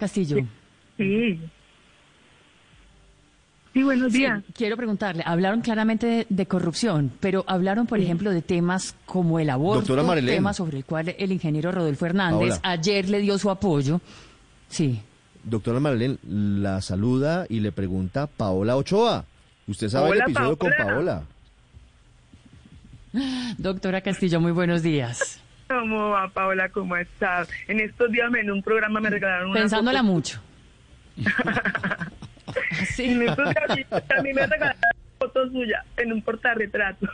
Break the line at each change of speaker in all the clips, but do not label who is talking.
Castillo.
Sí. Sí, buenos
Sí,
días.
quiero preguntarle, hablaron claramente de, de corrupción, pero hablaron, por ejemplo, de temas como el aborto, tema sobre el cual el ingeniero Rodolfo Hernández ayer le dio su apoyo. Sí.
Doctora Marlene, la saluda y le pregunta Paola Ochoa. Usted sabe
Hola,
el episodio con
Paola.
Paola.
Doctora Castillo, muy buenos días.
¿Cómo va, Paola? ¿Cómo estás? En estos días en un programa me regalaron una
Pensándola
foto-
mucho. Sí.
En estos días a mí me regalaron una foto suya en un portarretrato.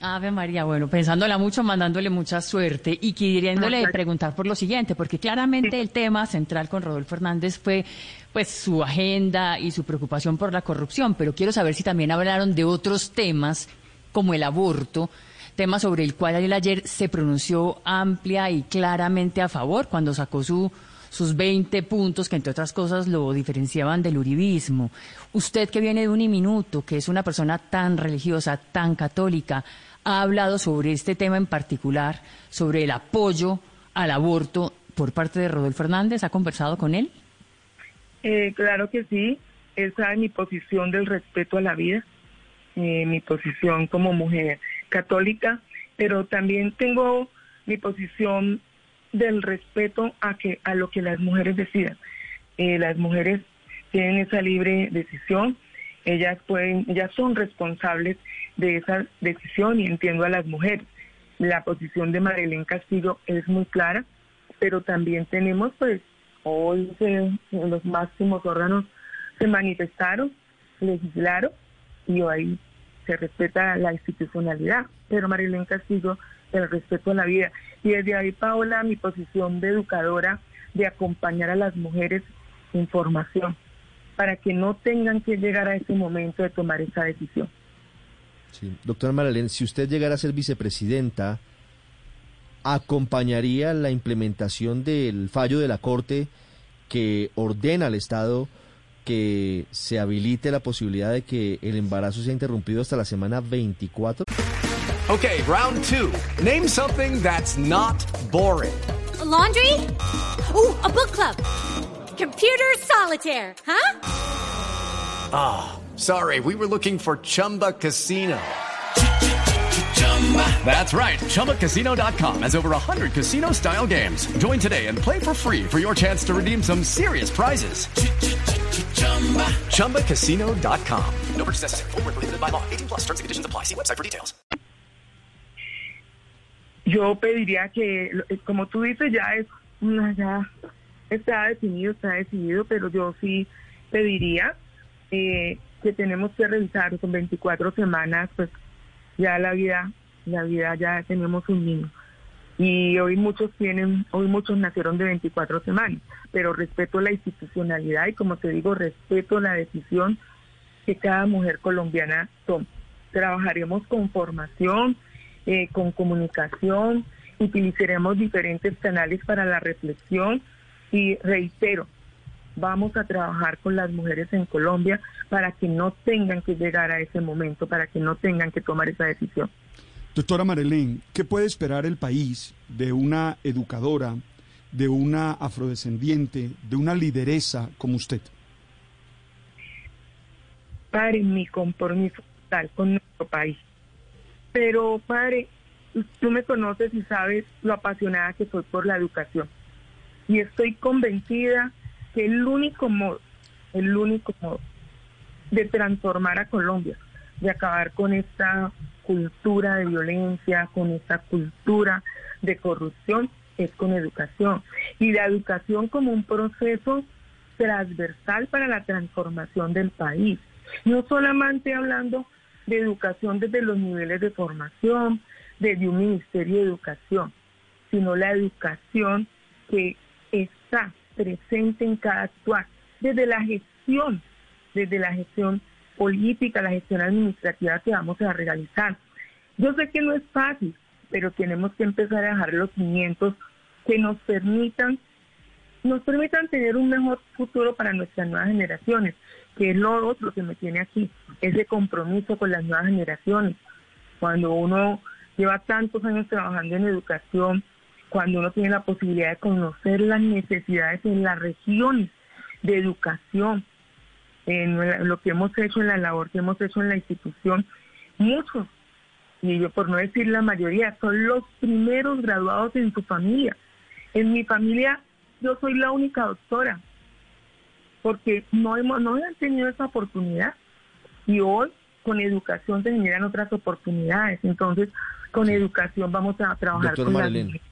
Ave María, bueno, pensándola mucho, mandándole mucha suerte y queriéndole preguntar por lo siguiente, porque claramente el tema central con Rodolfo Hernández fue pues su agenda y su preocupación por la corrupción, pero quiero saber si también hablaron de otros temas como el aborto, tema sobre el cual él ayer se pronunció amplia y claramente a favor cuando sacó su sus 20 puntos que entre otras cosas lo diferenciaban del uribismo. Usted que viene de un minuto, que es una persona tan religiosa, tan católica, ha hablado sobre este tema en particular, sobre el apoyo al aborto por parte de Rodolfo Hernández, ¿ha conversado con él?
Eh, claro que sí. Esa es mi posición del respeto a la vida, eh, mi posición como mujer católica, pero también tengo mi posición del respeto a que a lo que las mujeres decidan. Eh, las mujeres tienen esa libre decisión, ellas pueden, ellas son responsables de esa decisión y entiendo a las mujeres. La posición de Marilén Castillo es muy clara, pero también tenemos pues hoy se- los máximos órganos se manifestaron, legislaron y hoy se respeta la institucionalidad, pero Marilén Castillo el respeto a la vida. Y desde ahí, Paola, mi posición de educadora, de acompañar a las mujeres en formación, para que no tengan que llegar a ese momento de tomar esa decisión.
Sí. Doctora Marlene, si usted llegara a ser vicepresidenta, ¿acompañaría la implementación del fallo de la Corte que ordena al Estado que se habilite la posibilidad de que el embarazo sea interrumpido hasta la semana 24?
Okay, round two. Name something that's not boring.
A laundry? Ooh, a book club. Computer solitaire, huh?
Sorry, we were looking for Chumba Casino. That's right. ChumbaCasino.com has over 100 casino style games. Join today and play for free for your chance to redeem some serious prizes. ChumbaCasino.com. No purchase necessary. Void where prohibited by law. 18 plus terms and conditions apply. See website for details.
Yo pediría que, lo- eh, como tú dices, ya es una, ya está definido, está decidido, pero yo sí pediría eh, que tenemos que revisar con 24 semanas, pues ya la vida, la vida ya tenemos un niño. Y hoy muchos tienen, hoy muchos nacieron de 24 semanas, pero respeto la institucionalidad y como te digo, respeto la decisión que cada mujer colombiana toma. Trabajaremos con formación, eh, con comunicación, utilizaremos diferentes canales para la reflexión y reitero, vamos a trabajar con las mujeres en Colombia para que no tengan que llegar a ese momento, para que no tengan que tomar esa decisión.
Doctora Marelén, ¿qué puede esperar el país de una educadora, de una afrodescendiente, de una lideresa como usted?
Padre, mi compromiso total con nuestro país. Pero, padre, tú me conoces y sabes lo apasionada que soy por la educación. Y estoy convencida que el único modo, el único modo de transformar a Colombia, de acabar con esta cultura de violencia, con esta cultura de corrupción, es con educación. Y la educación como un proceso transversal para la transformación del país. No solamente hablando de educación desde los niveles de formación, desde un Ministerio de Educación, sino la educación que está presente en cada actuar, desde la gestión, desde la gestión política, la gestión administrativa que vamos a realizar. Yo sé que no es fácil, pero tenemos que empezar a dejar los cimientos que nos permitan nos permitan tener un mejor futuro para nuestras nuevas generaciones, que es lo otro que me tiene aquí, ese compromiso con las nuevas generaciones. Cuando uno lleva tantos años trabajando en educación, cuando uno tiene la posibilidad de conocer las necesidades en las regiones de educación, en lo que hemos hecho en la labor que hemos hecho en la institución, muchos, y yo por no decir la mayoría, son los primeros graduados en su familia. En mi familia yo soy la única doctora, porque no hemos no han tenido esa oportunidad y hoy con educación se generan otras oportunidades. Entonces, con educación vamos a trabajar
Doctor
con
Marilyn.
las